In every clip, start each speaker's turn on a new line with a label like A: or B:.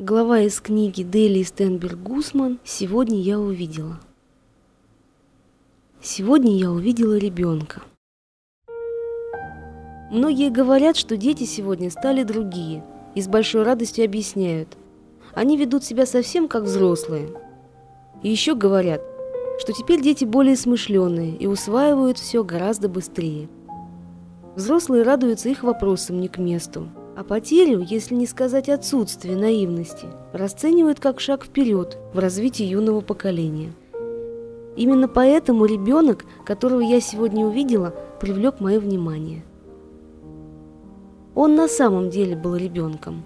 A: Глава из книги Дели Стенберг Гусман «Сегодня я увидела». Сегодня я увидела ребенка. Многие говорят, что дети сегодня стали другие, и с большой радостью объясняют. Они ведут себя совсем как взрослые. И еще говорят, что теперь дети более смышленые и усваивают все гораздо быстрее. Взрослые радуются их вопросам не к месту, а потерю, если не сказать отсутствие наивности, расценивают как шаг вперед в развитии юного поколения. Именно поэтому ребенок, которого я сегодня увидела, привлек мое внимание. Он на самом деле был ребенком,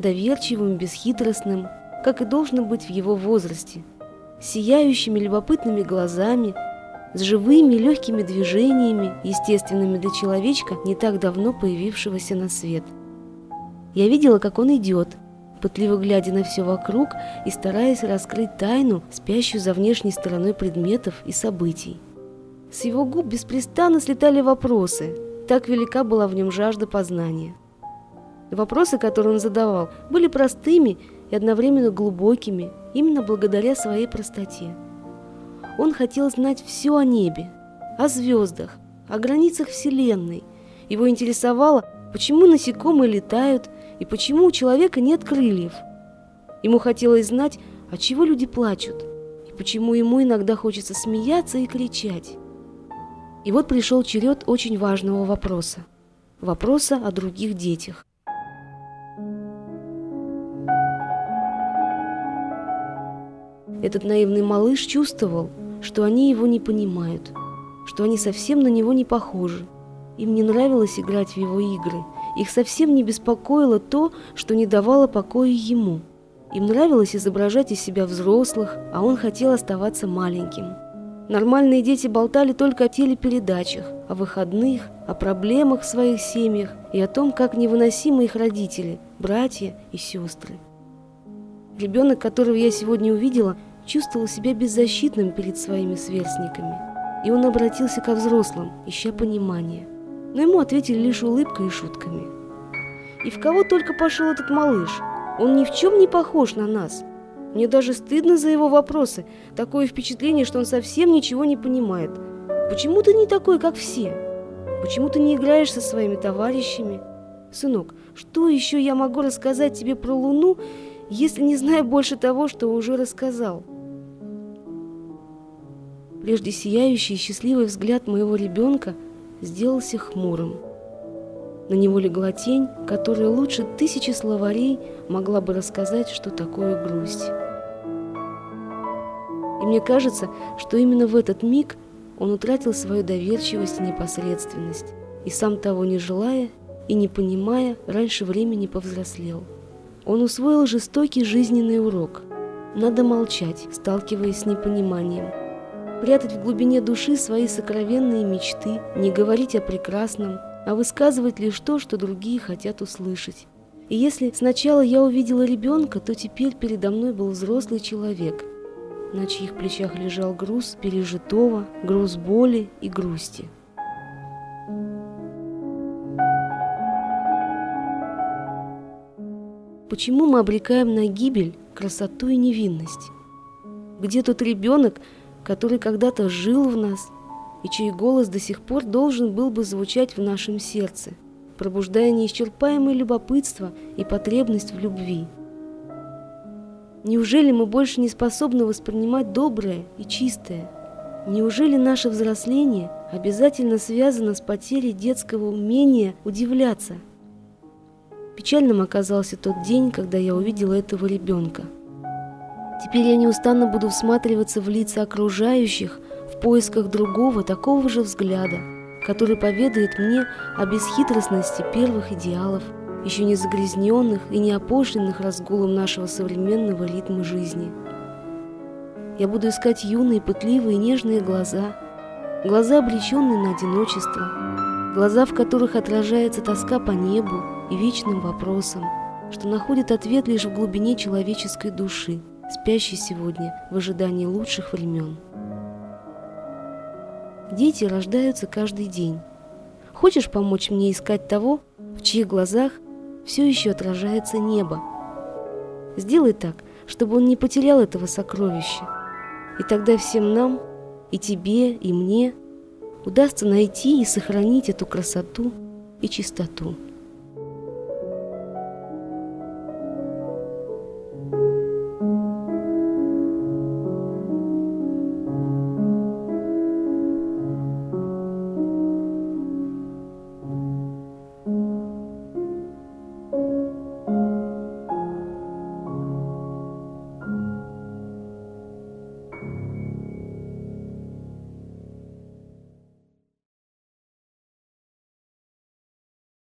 A: доверчивым, бесхитростным, как и должно быть в его возрасте, сияющими любопытными глазами, с живыми легкими движениями, естественными для человечка, не так давно появившегося на свет – я видела, как он идет, пытливо глядя на все вокруг и стараясь раскрыть тайну, спящую за внешней стороной предметов и событий. С его губ беспрестанно слетали вопросы, так велика была в нем жажда познания. Вопросы, которые он задавал, были простыми и одновременно глубокими, именно благодаря своей простоте. Он хотел знать все о небе, о звездах, о границах Вселенной. Его интересовало, почему насекомые летают и почему у человека нет крыльев. Ему хотелось знать, от чего люди плачут, и почему ему иногда хочется смеяться и кричать. И вот пришел черед очень важного вопроса. Вопроса о других детях. Этот наивный малыш чувствовал, что они его не понимают, что они совсем на него не похожи. Им не нравилось играть в его игры – их совсем не беспокоило то, что не давало покоя ему. Им нравилось изображать из себя взрослых, а он хотел оставаться маленьким. Нормальные дети болтали только о телепередачах, о выходных, о проблемах в своих семьях и о том, как невыносимы их родители, братья и сестры. Ребенок, которого я сегодня увидела, чувствовал себя беззащитным перед своими сверстниками. И он обратился ко взрослым, ища понимания но ему ответили лишь улыбкой и шутками. И в кого только пошел этот малыш? Он ни в чем не похож на нас. Мне даже стыдно за его вопросы. Такое впечатление, что он совсем ничего не понимает. Почему ты не такой, как все? Почему ты не играешь со своими товарищами? Сынок, что еще я могу рассказать тебе про Луну, если не знаю больше того, что уже рассказал? Прежде сияющий и счастливый взгляд моего ребенка – сделался хмурым. На него легла тень, которая лучше тысячи словарей могла бы рассказать, что такое грусть. И мне кажется, что именно в этот миг он утратил свою доверчивость и непосредственность, и сам того не желая и не понимая, раньше времени повзрослел. Он усвоил жестокий жизненный урок. Надо молчать, сталкиваясь с непониманием – прятать в глубине души свои сокровенные мечты, не говорить о прекрасном, а высказывать лишь то, что другие хотят услышать. И если сначала я увидела ребенка, то теперь передо мной был взрослый человек, на чьих плечах лежал груз пережитого, груз боли и грусти. Почему мы обрекаем на гибель красоту и невинность? Где тот ребенок, который когда-то жил в нас и чей голос до сих пор должен был бы звучать в нашем сердце, пробуждая неисчерпаемое любопытство и потребность в любви. Неужели мы больше не способны воспринимать доброе и чистое? Неужели наше взросление обязательно связано с потерей детского умения удивляться? Печальным оказался тот день, когда я увидела этого ребенка – Теперь я неустанно буду всматриваться в лица окружающих в поисках другого такого же взгляда, который поведает мне о бесхитростности первых идеалов, еще не загрязненных и не опошленных разгулом нашего современного ритма жизни. Я буду искать юные, пытливые, нежные глаза, глаза, обреченные на одиночество, глаза, в которых отражается тоска по небу и вечным вопросам, что находит ответ лишь в глубине человеческой души спящий сегодня в ожидании лучших времен. Дети рождаются каждый день. Хочешь помочь мне искать того, в чьих глазах все еще отражается небо? Сделай так, чтобы он не потерял этого сокровища. И тогда всем нам, и тебе, и мне, удастся найти и сохранить эту красоту и чистоту.